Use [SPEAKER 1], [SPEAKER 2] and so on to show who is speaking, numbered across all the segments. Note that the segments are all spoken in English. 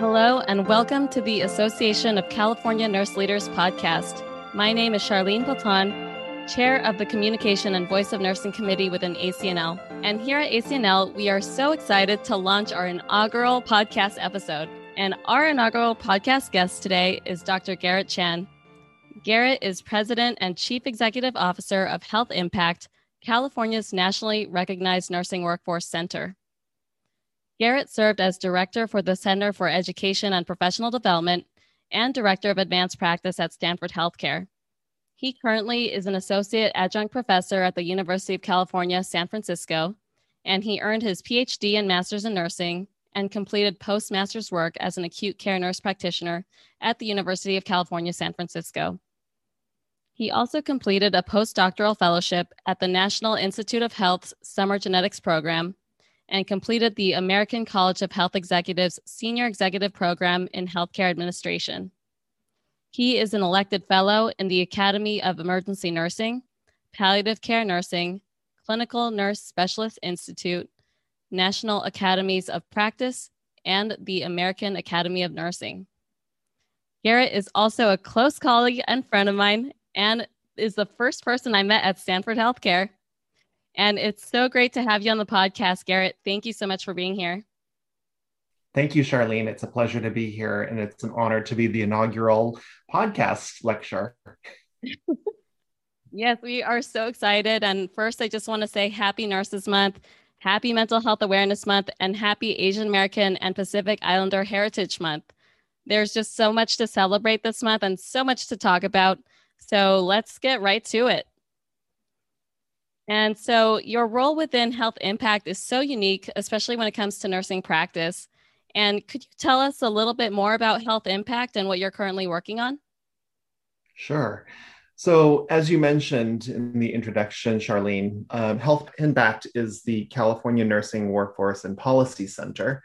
[SPEAKER 1] Hello, and welcome to the Association of California Nurse Leaders podcast. My name is Charlene Platon, Chair of the Communication and Voice of Nursing Committee within ACNL. And here at ACNL, we are so excited to launch our inaugural podcast episode. And our inaugural podcast guest today is Dr. Garrett Chan. Garrett is President and Chief Executive Officer of Health Impact, California's nationally recognized nursing workforce center. Garrett served as Director for the Center for Education and Professional Development and Director of Advanced Practice at Stanford Healthcare. He currently is an Associate Adjunct Professor at the University of California, San Francisco, and he earned his PhD and Master's in Nursing and completed postmaster's work as an acute care nurse practitioner at the University of California, San Francisco. He also completed a postdoctoral fellowship at the National Institute of Health's Summer Genetics Program and completed the American College of Health Executives Senior Executive Program in Healthcare Administration. He is an elected fellow in the Academy of Emergency Nursing, Palliative Care Nursing, Clinical Nurse Specialist Institute, National Academies of Practice, and the American Academy of Nursing. Garrett is also a close colleague and friend of mine and is the first person I met at Stanford Healthcare. And it's so great to have you on the podcast, Garrett. Thank you so much for being here.
[SPEAKER 2] Thank you, Charlene. It's a pleasure to be here, and it's an honor to be the inaugural podcast lecture.
[SPEAKER 1] yes, we are so excited. And first, I just want to say Happy Nurses Month, Happy Mental Health Awareness Month, and Happy Asian American and Pacific Islander Heritage Month. There's just so much to celebrate this month and so much to talk about. So let's get right to it. And so your role within Health Impact is so unique, especially when it comes to nursing practice. And could you tell us a little bit more about Health Impact and what you're currently working on?
[SPEAKER 2] Sure. So, as you mentioned in the introduction, Charlene, um, Health Impact is the California Nursing Workforce and Policy Center.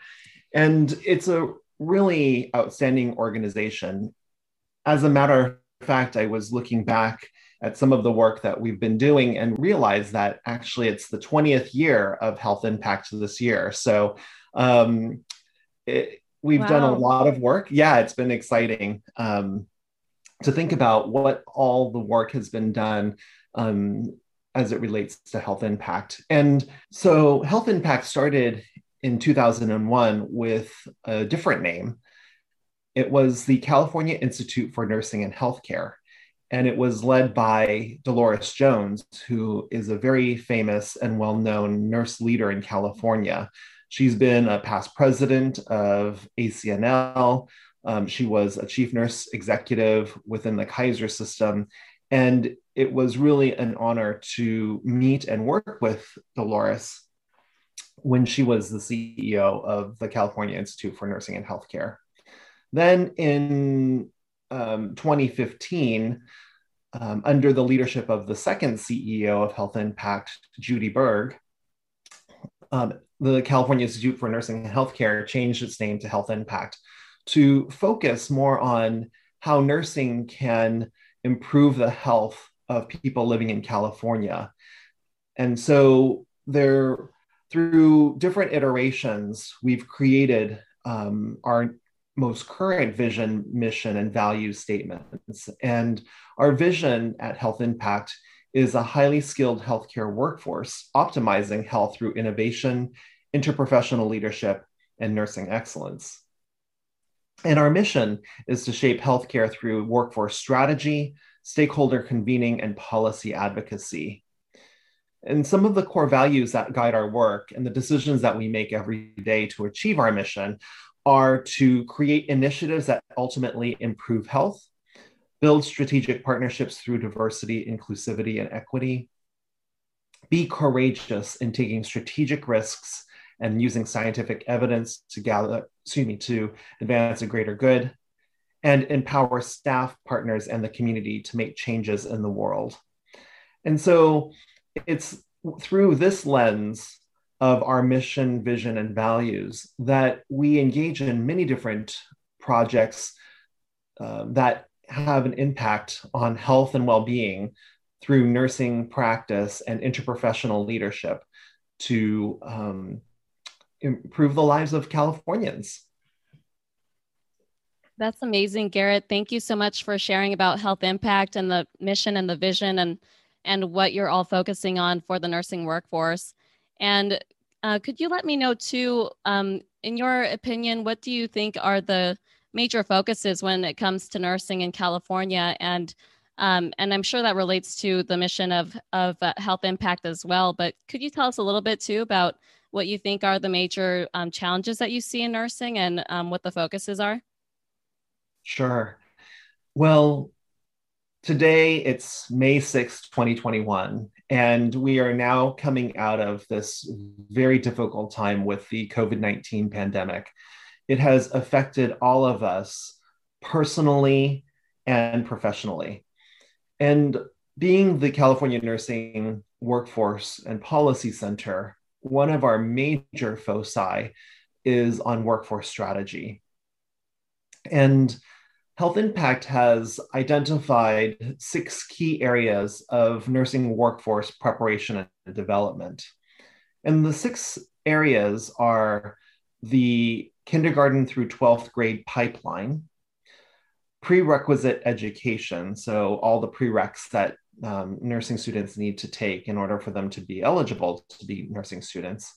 [SPEAKER 2] And it's a really outstanding organization. As a matter of fact, I was looking back at some of the work that we've been doing and realize that actually it's the 20th year of Health Impact this year. So um, it, we've wow. done a lot of work. Yeah, it's been exciting um, to think about what all the work has been done um, as it relates to health impact. And so Health Impact started in 2001 with a different name. It was the California Institute for Nursing and Healthcare and it was led by Deloras Jones, who is a very famous and well known nurse leader in California. She's been a past president of ACNL. Um, she was a chief nurse executive within the Kaiser system. And it was really an honor to meet and work with Deloras when she was the CEO of the California Institute for Nursing and Healthcare. Then in um, 2015, um, under the leadership of the second CEO of Health Impact, Judy Berg, um, the California Institute for Nursing and Healthcare changed its name to Health Impact to focus more on how nursing can improve the health of people living in California. And so there, through different iterations, we've created um, our most current vision, mission, and value statements. And our vision at Health Impact is a highly skilled healthcare workforce optimizing health through innovation, interprofessional leadership, and nursing excellence. And our mission is to shape healthcare through workforce strategy, stakeholder convening, and policy advocacy. And some of the core values that guide our work and the decisions that we make every day to achieve our mission are to create initiatives that ultimately improve health, build strategic partnerships through diversity, inclusivity, and equity, be courageous in taking strategic risks and using scientific evidence to gather, excuse me, to advance a greater good, and empower staff, partners, and the community to make changes in the world. And so it's through this lens of our mission, vision, and values that we engage in many different projects uh, that have an impact on health and well being through nursing practice and interprofessional leadership to um, improve the lives of Californians.
[SPEAKER 1] That's amazing, Garrett. Thank you so much for sharing about health impact and the mission and the vision and and what you're all focusing on for the nursing workforce. And uh, could you let me know too, um, in your opinion, what do you think are the major focuses when it comes to nursing in California? And um, and I'm sure that relates to the mission of of uh, health impact as well. But could you tell us a little bit too about what you think are the major um, challenges that you see in nursing and um, what the focuses are?
[SPEAKER 2] Sure. Well, today it's May 6th, 2021, and we are now coming out of this very difficult time with the COVID 19 pandemic. It has affected all of us personally and professionally. And being the California Nursing Workforce and Policy Center, one of our major foci is on workforce strategy. And Health Impact has identified six key areas of nursing workforce preparation and development. And the six areas are the kindergarten through 12th grade pipeline, prerequisite education, so all the prereqs that um, nursing students need to take in order for them to be eligible to be nursing students,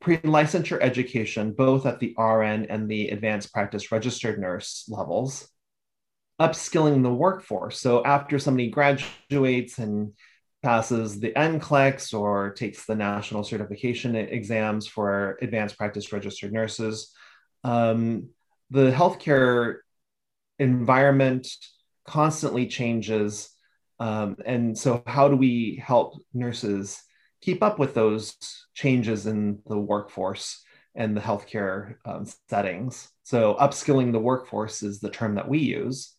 [SPEAKER 2] pre-licensure education, both at the RN and the advanced practice registered nurse levels, upskilling the workforce. So after somebody graduates and passes the NCLEX or takes the national certification exams for advanced practice registered nurses, um, the healthcare environment constantly changes. Um, and so, how do we help nurses keep up with those changes in the workforce and the healthcare um, settings. So, upskilling the workforce is the term that we use.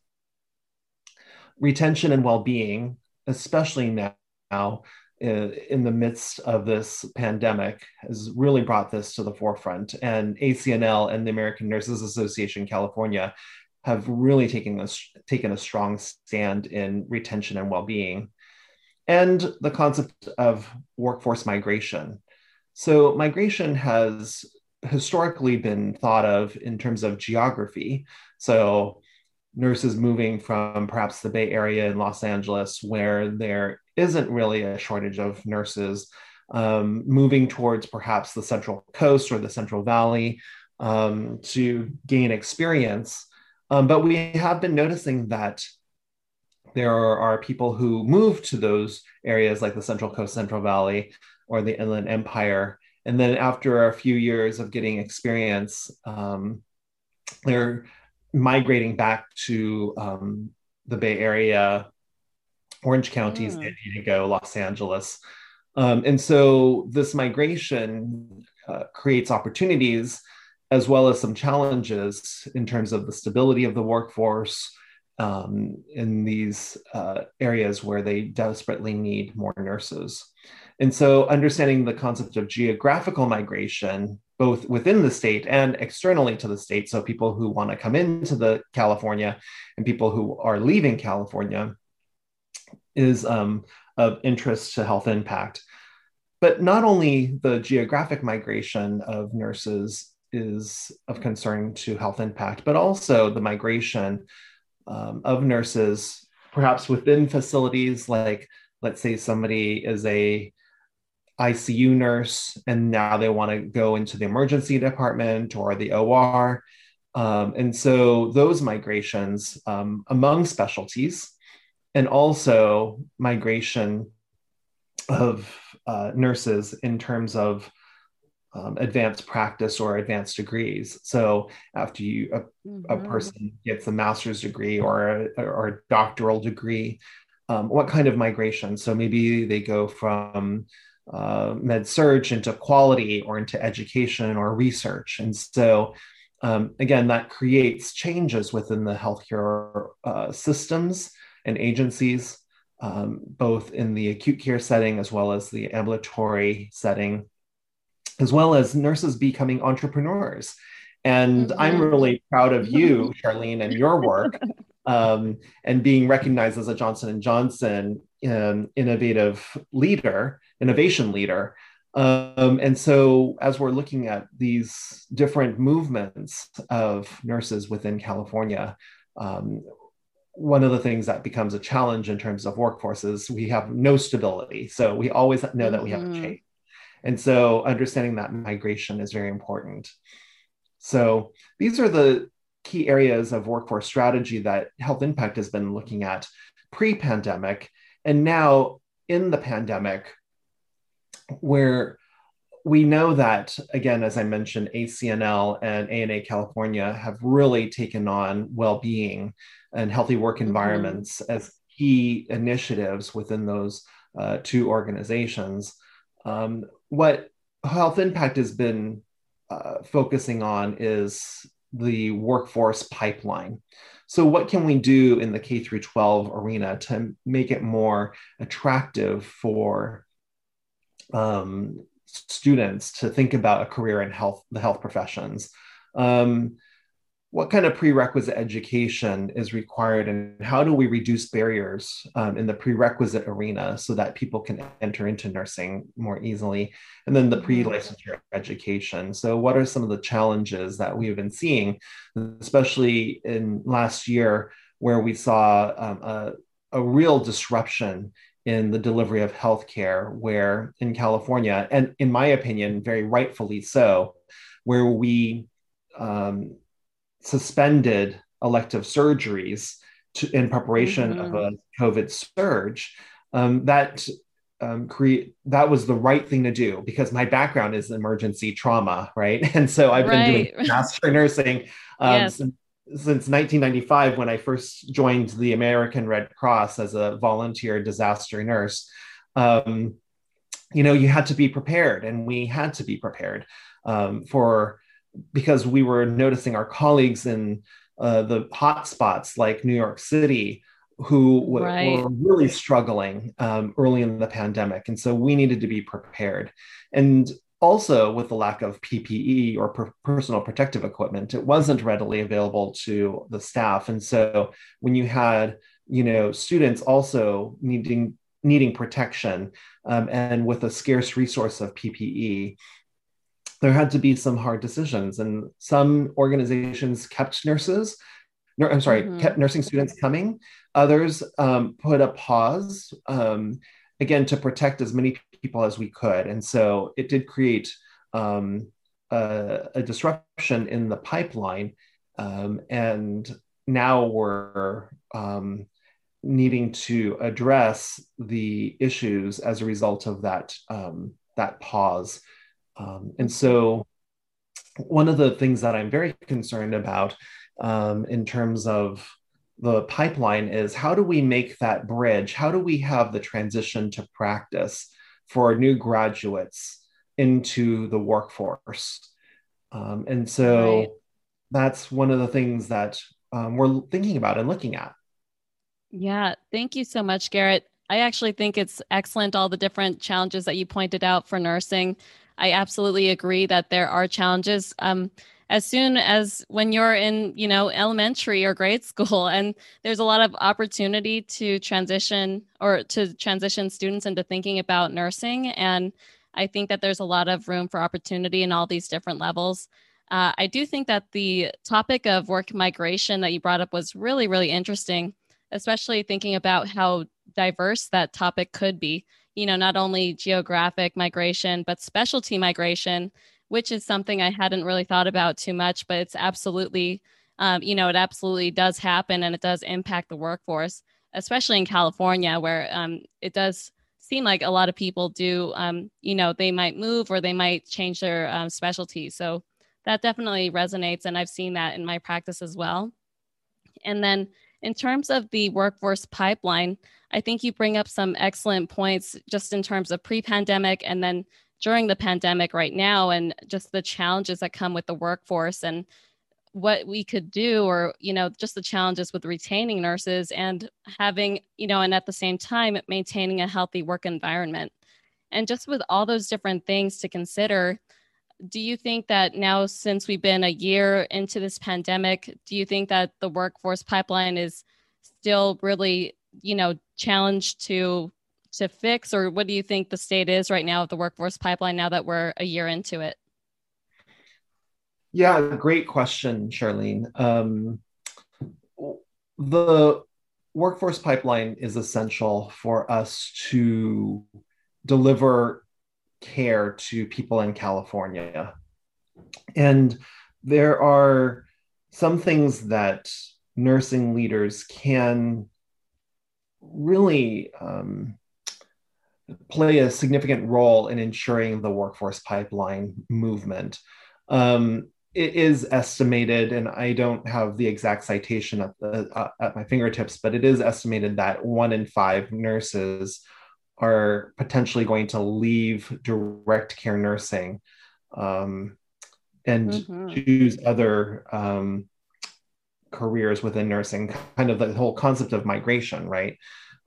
[SPEAKER 2] Retention and well being, especially now uh, in the midst of this pandemic, has really brought this to the forefront. And ACNL and the American Nurses Association California have really taken a, taken a strong stand in retention and well being and the concept of workforce migration. So, migration has historically been thought of in terms of geography. So, nurses moving from perhaps the Bay Area in Los Angeles, where there isn't really a shortage of nurses, um, moving towards perhaps the Central Coast or the Central Valley um, to gain experience. Um, but we have been noticing that there are, people who move to those areas like the Central Coast, Central Valley, or the Inland Empire. And then after a few years of getting experience, um, they're migrating back to um, the Bay Area, Orange counties, mm. San Diego, Los Angeles. Um, and so this migration uh, creates opportunities as well as some challenges in terms of the stability of the workforce, um, in these uh, areas where they desperately need more nurses. And so, understanding the concept of geographical migration, both within the state and externally to the state, so people who want to come into the California and people who are leaving California, is um, of interest to health impact. But not only the geographic migration of nurses is of concern to health impact, but also the migration um, of nurses, perhaps within facilities like, let's say somebody is a ICU nurse and now they want to go into the emergency department or the OR. Um, and so those migrations um, among specialties and also migration of uh, nurses in terms of um, advanced practice or advanced degrees. So after you a, mm-hmm. a person gets a master's degree or a, or a doctoral degree, um, what kind of migration? So maybe they go from uh, med surg into quality or into education or research, and so um, again that creates changes within the healthcare uh, systems and agencies. Um, both in the acute care setting as well as the ambulatory setting as well as nurses becoming entrepreneurs. And mm-hmm. I'm really proud of you, Charlene, and your work, um, and being recognized as a Johnson and Johnson um, innovative leader, innovation leader. Um, and so, as we're looking at these different movements of nurses within California, um, one of the things that becomes a challenge in terms of workforces, we have no stability. So we always know that we have a mm-hmm. change. And so understanding that migration is very important. So these are the key areas of workforce strategy that Health Impact has been looking at pre pandemic. And now in the pandemic, where we know that, again, as I mentioned, ACNL and ANA California have really taken on well being and healthy work mm-hmm. environments mm-hmm. as key initiatives within those uh, two organizations. Um, what Health Impact has been uh, focusing on is the workforce pipeline. So, what can we do in the K through 12 arena to make it more attractive for um, students to think about a career in health, the health professions? Um, what kind of prerequisite education is required and how do we reduce barriers um, in the prerequisite arena so that people can enter into nursing more easily and then the mm-hmm. pre-licensure education so what are some of the challenges that we have been seeing especially in last year where we saw um, a, a real disruption in the delivery of healthcare where in california and in my opinion very rightfully so where we um, suspended elective surgeries to, in preparation mm-hmm. of a COVID surge, um, that um, create that was the right thing to do because my background is emergency trauma, right? And so I've right. been doing disaster nursing um, yes. since, since 1995 when I first joined the American Red Cross as a volunteer disaster nurse. Um, you know, you had to be prepared, and we had to be prepared um, for because we were noticing our colleagues in uh, the hot spots like New York City who w- right. were really struggling um, early in the pandemic. And so we needed to be prepared. And also, with the lack of PPE or per- personal protective equipment, it wasn't readily available to the staff. And so when you had, you know, students also needing needing protection um, and with a scarce resource of PPE, there had to be some hard decisions and some organizations kept nurses i'm sorry mm-hmm. kept nursing students coming. Others um, put a pause um, again to protect as many people as we could. And so it did create um, a, a, disruption in the pipeline um, and now we're um, needing to address the issues as a result of that um, that pause um, and so, one of the things that I'm very concerned about um, in terms of the pipeline is how do we make that bridge? How do we have the transition to practice for new graduates into the workforce? Um, and so, right. that's one of the things that um, we're thinking about and looking at.
[SPEAKER 1] Yeah, thank you so much, Garrett. I actually think it's excellent all the different challenges that you pointed out for nursing. I absolutely agree that there are challenges. Um, as soon as when you're in, you know, elementary or grade school, and there's a lot of opportunity to transition or to transition students into thinking about nursing. And I think that there's a lot of room for opportunity in all these different levels. Uh, I do think that the topic of work migration that you brought up was really, really interesting, especially thinking about how diverse that topic could be you know, not only geographic migration, but specialty migration, which is something I hadn't really thought about too much, but it's absolutely, um, you know, it absolutely does happen and it does impact the workforce, especially in California, where um, it does seem like a lot of people do, um, you know, they might move or they might change their um, specialty. So that definitely resonates. And I've seen that in my practice as well. And then in terms of the workforce pipeline, I think you bring up some excellent points just in terms of pre pandemic and then during the pandemic right now, and just the challenges that come with the workforce and what we could do, or, you know, just the challenges with retaining nurses and having, you know, and at the same time, maintaining a healthy work environment. And just with all those different things to consider, do you think that now since we've been a year into this pandemic do you think that the workforce pipeline is still really you know challenged to to fix, or what do you think the state is right now of the workforce pipeline now that we're a year into it?
[SPEAKER 2] Yeah, great question, Charlene. Um, the workforce pipeline is essential for us to deliver care to people in California. And there are some things that nursing leaders can really um, play a significant role in ensuring the workforce pipeline movement. Um, it is estimated, and I don't have the exact citation at, the, uh, at my fingertips, but it is estimated that one in five nurses are potentially going to leave direct care nursing um, and mm-hmm. choose other um, careers within nursing, kind of the whole concept of migration, right?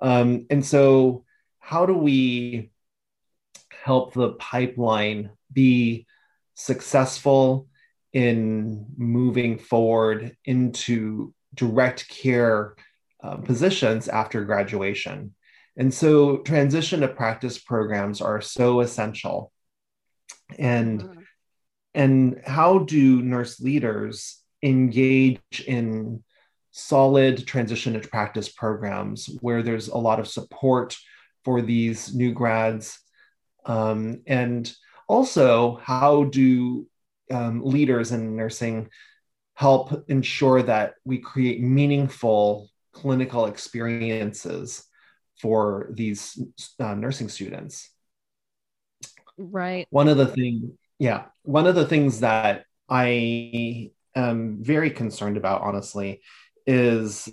[SPEAKER 2] Um, and so, how do we help the pipeline be successful in moving forward into direct care uh, positions after graduation? And so, transition to practice programs are so essential. And mm-hmm. and how do nurse leaders engage in solid transition to practice programs where there's a lot of support for these new grads um, and also how do um, leaders in nursing help ensure that we create meaningful clinical experiences for these uh, nursing students
[SPEAKER 1] right
[SPEAKER 2] one of the things yeah one of the things that i am very concerned about, honestly, is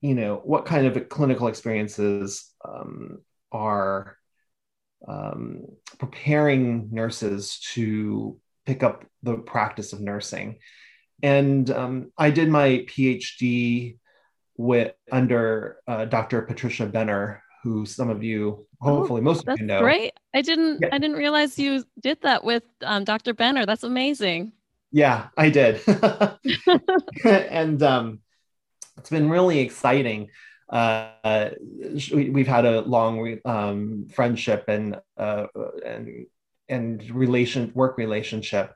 [SPEAKER 2] you know what kind of clinical experiences um, are um, preparing nurses to pick up the practice of nursing. And um, I did my PhD with under uh, Dr. Patricia Benner, who some of you, oh, hopefully oh, most of you know.
[SPEAKER 1] Great! I didn't yeah. I didn't realize you did that with um, Dr. Benner. That's amazing.
[SPEAKER 2] Yeah, I did. and um, it's been really exciting. Uh, we, have had a long um, friendship and uh, and and relation work relationship.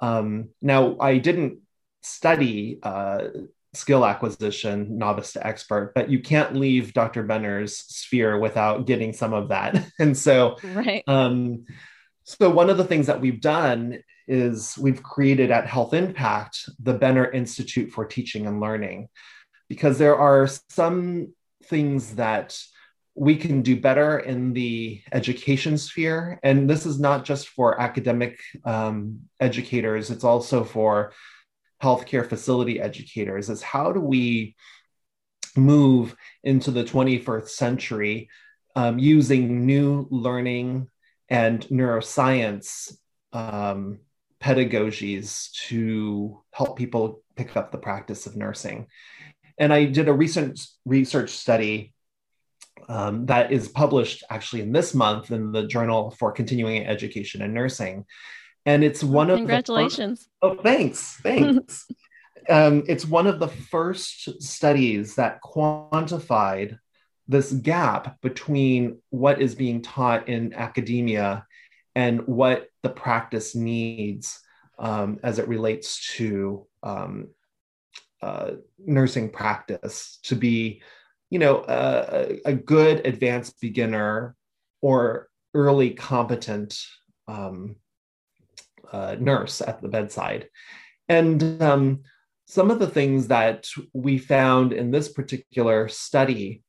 [SPEAKER 2] Um, now, I didn't study uh, skill acquisition, novice to expert, but you can't leave Dr. Benner's sphere without getting some of that. and so,
[SPEAKER 1] right.
[SPEAKER 2] Um, so one of the things that we've done is we've created at Health Impact the Benner Institute for Teaching and Learning, because there are some things that we can do better in the education sphere. And this is not just for academic um, educators, it's also for healthcare facility educators, is how do we move into the 21st century um, using new learning and neuroscience um, pedagogies to help people pick up the practice of nursing. And I did a recent research study um, that is published actually in this month in the Journal for Continuing Education and Nursing. And it's one of
[SPEAKER 1] congratulations.
[SPEAKER 2] The first, oh, thanks, thanks. um, it's one of the first studies that quantified this gap between what is being taught in academia and what the practice needs um, as it relates to um, uh, nursing practice to be, you know, a, a good advanced beginner or early competent um, uh, nurse at the bedside. And um, some of the things that we found in this particular study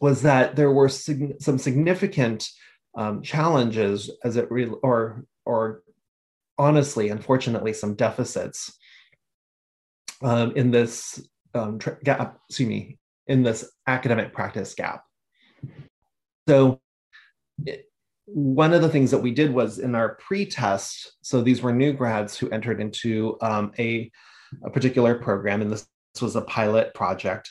[SPEAKER 2] was that there were sig- some significant um, challenges as it re- or or honestly, unfortunately, some deficits um, in this um, tra- gap. Excuse me, in this academic practice gap. So. One of the things that we did was in our pre-test so these were new grads who entered into um, a, a particular program and this, was a pilot project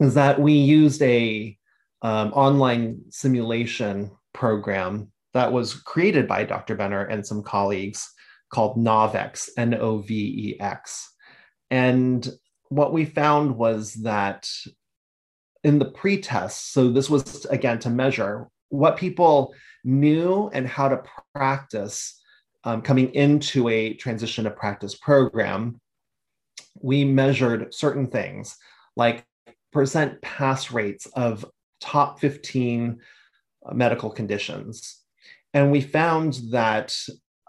[SPEAKER 2] is that we used a um, online simulation program that was created by Dr. Benner and some colleagues called NOVEX, N O V E X. And what we found was that in the pre-test, so this was again to measure what people knew and how to practice um, coming into a transition to practice program, we measured certain things like percent pass rates of top 15 medical conditions. And we found that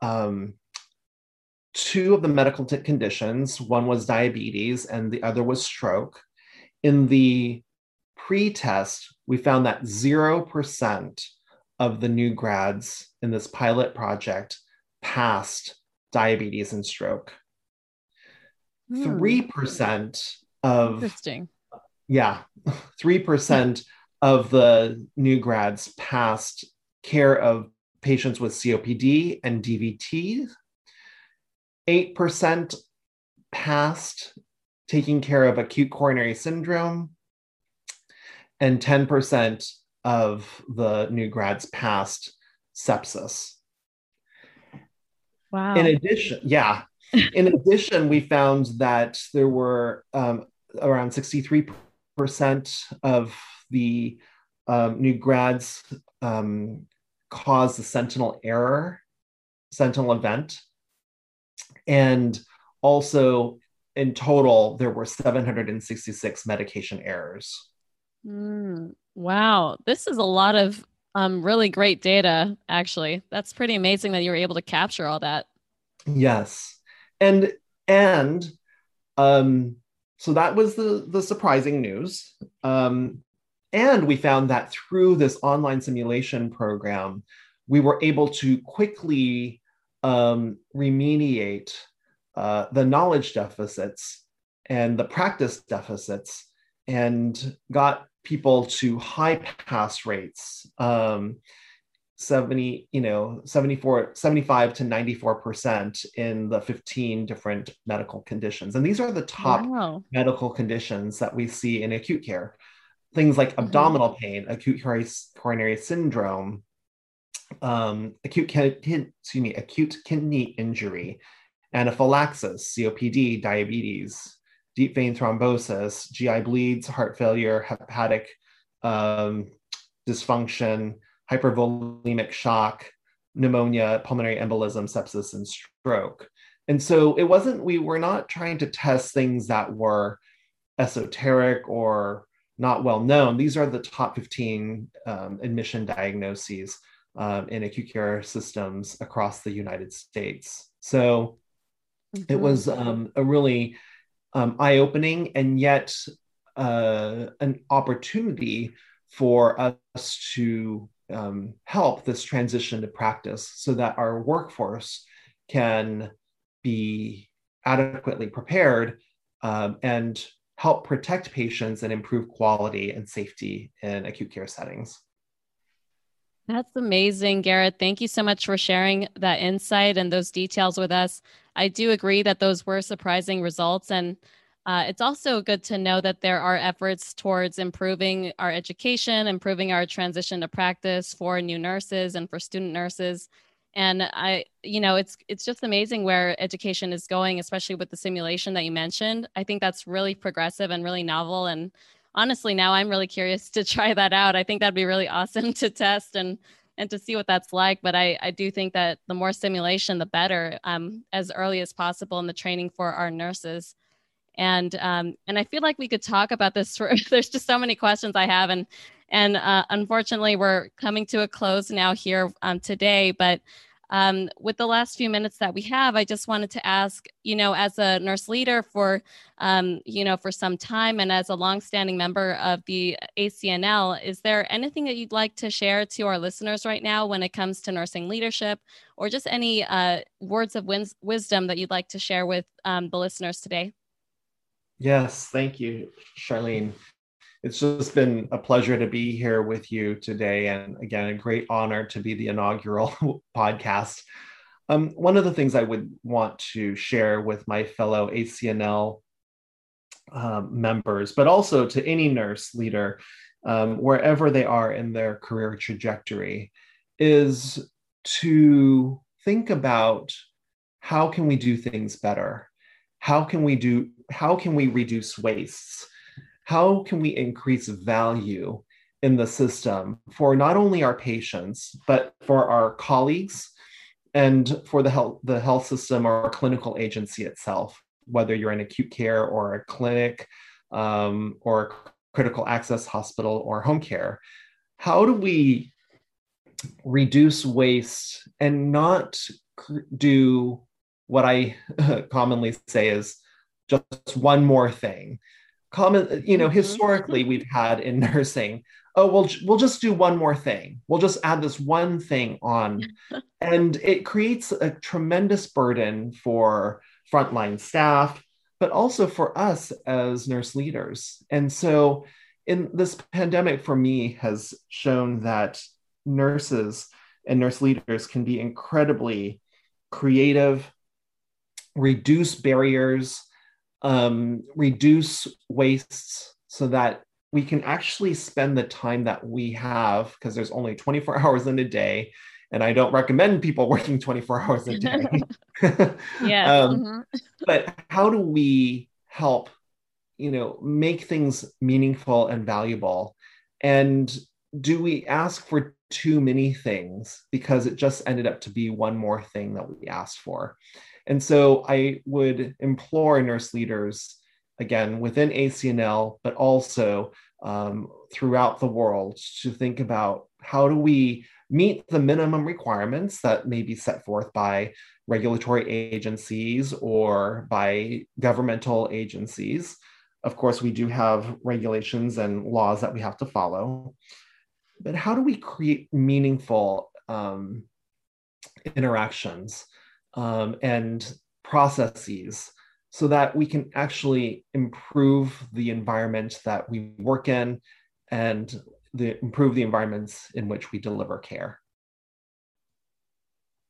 [SPEAKER 2] um, two of the medical t- conditions, one was diabetes and the other was stroke. In the pre test, we found that 0% of the new grads in this pilot project passed diabetes and stroke. Hmm. 3% of
[SPEAKER 1] interesting.
[SPEAKER 2] Yeah, 3% of the new grads passed care of patients with COPD and DVT. 8% passed taking care of acute coronary syndrome. And 10% of the new grads passed sepsis.
[SPEAKER 1] Wow.
[SPEAKER 2] In addition, yeah. In addition, we found that there were um, around 63% of the um, new grads um, caused the sentinel error, sentinel event. And also, in total, there were 766 medication errors.
[SPEAKER 1] Mm, wow. This is a lot of um, really great data, actually. That's pretty amazing that you were able to capture all that.
[SPEAKER 2] Yes. And, and, um, so that was the, the surprising news. Um, and we found that through this online simulation program, we were able to quickly um, remediate uh, the knowledge deficits and the practice deficits and got people to high pass rates um, 70 you know 74 75 to 94 percent in the 15 different medical conditions and these are the top wow. medical conditions that we see in acute care things like mm-hmm. abdominal pain acute coronary syndrome um, acute excuse me acute kidney injury anaphylaxis copd diabetes deep vein thrombosis, GI bleeds, heart failure, hepatic um, dysfunction, hypovolemic shock, pneumonia, pulmonary embolism, sepsis, and stroke. And so it wasn't, we were not trying to test things that were esoteric or not well known. These are the top 15 um, admission diagnoses um, in acute care systems across the United States. So mm-hmm. it was um, a really um, eye opening and yet uh, an opportunity for us to um, help this transition to practice so that our workforce can be adequately prepared um, and help protect patients and improve quality and safety in acute care settings.
[SPEAKER 1] That's amazing, Garrett. Thank you so much for sharing that insight and those details with us. I do agree that those were surprising results. And uh, it's also good to know that there are efforts towards improving our education, improving our transition to practice for new nurses and for student nurses. And I, you know, it's it's just amazing where education is going, especially with the simulation that you mentioned. I think that's really progressive and really novel. And honestly, now I'm really curious to try that out. I think that'd be really awesome to test and and to see what that's like. But I, I do think that the more simulation, the better, um, as early as possible in the training for our nurses. And um, and I feel like we could talk about this. For, there's just so many questions I have, and and uh, unfortunately, we're coming to a close now here um, today. But um, with the last few minutes that we have, I just wanted to ask, you know, as a nurse leader for, um, you know, for some time and as a longstanding member of the ACNL, is there anything that you'd like to share to our listeners right now when it comes to nursing leadership or just any uh, words of wins- wisdom that you'd like to share with um, the listeners today?
[SPEAKER 2] Yes, thank you, Charlene it's just been a pleasure to be here with you today. And again, a great honor to be the inaugural podcast. Um, one of the things I would want to share with my fellow ACNL um, members, but also to any nurse leader, um, wherever they are in their career trajectory, is to think about how can we do things better? How can we do? How can we reduce wastes? How can we increase value in the system for not only our patients, but for our colleagues and for the health, the health system or clinical agency itself, whether you're in acute care or a clinic um, or critical access hospital or home care. How do we reduce waste and not do what I commonly say is just one more thing? Common, you know, mm-hmm. historically we've had in nursing oh we'll we'll just do one more thing. We'll just add this one thing on. And it creates a tremendous burden for frontline staff but also for us as nurse leaders. And so in this pandemic for me has shown that nurses and nurse leaders can be incredibly creative reduce barriers um, reduce wastes so that we can actually spend the time that we have because there's only 24 hours in a day and i don't recommend people working 24 hours a day.
[SPEAKER 1] Yeah um, mm-hmm.
[SPEAKER 2] but how do we help you know make things meaningful and valuable? And do we ask for too many things because it just ended up to be one more thing that we asked for and so i would implore nurse leaders again within ACNL, but also um, throughout the world to think about how do we meet the minimum requirements that may be set forth by regulatory agencies or by governmental agencies. Of course, we do have regulations and laws that we have to follow. But how do we create meaningful um, interactions um, and processes so that we can actually improve the environment that we work in and the, improve the environments in which we deliver care.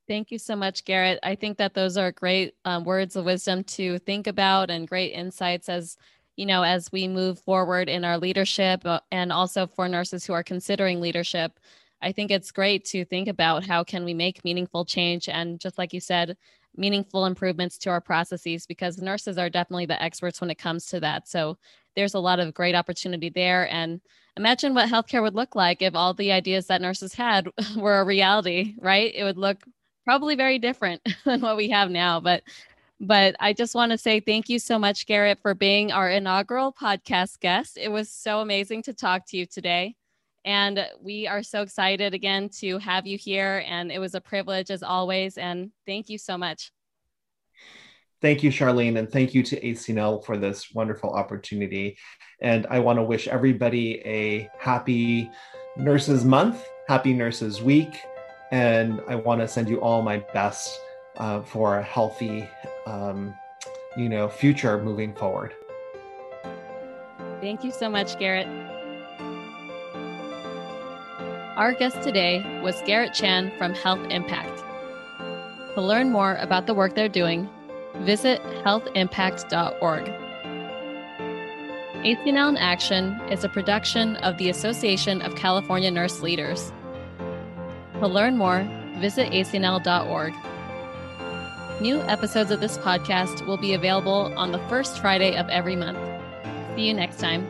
[SPEAKER 1] Thank you so much, Garrett. I think that those are great um, words of wisdom to think about and great insights as you know as we move forward in our leadership uh, and also for nurses who are considering leadership. I think it's great to think about how can we make meaningful change and just like you said, meaningful improvements to our processes because nurses are definitely the experts when it comes to that. So there's a lot of great opportunity there. And imagine what healthcare would look like if all the ideas that nurses had were a reality, right? It would look probably very different than what we have now. But but I just want to say thank you so much, Garrett, for being our inaugural podcast guest. It was so amazing to talk to you today. And we are so excited again to have you here. And it was a privilege as always. And thank you so much.
[SPEAKER 2] Thank you, Charlene, and thank you to ACNL for this wonderful opportunity. And I want to wish everybody a happy Nurses Month, happy Nurses Week, and I want to send you all my best uh, for a healthy, um, you know, future moving forward.
[SPEAKER 1] Thank you so much, Garrett. Our guest today was Garrett Chan from Health Impact. To learn more about the work they're doing, visit healthimpact.org. ACNL in Action is a production of the Association of California Nurse Leaders. To learn more, visit acnl.org. New episodes of this podcast will be available on the first Friday of every month. See you next time.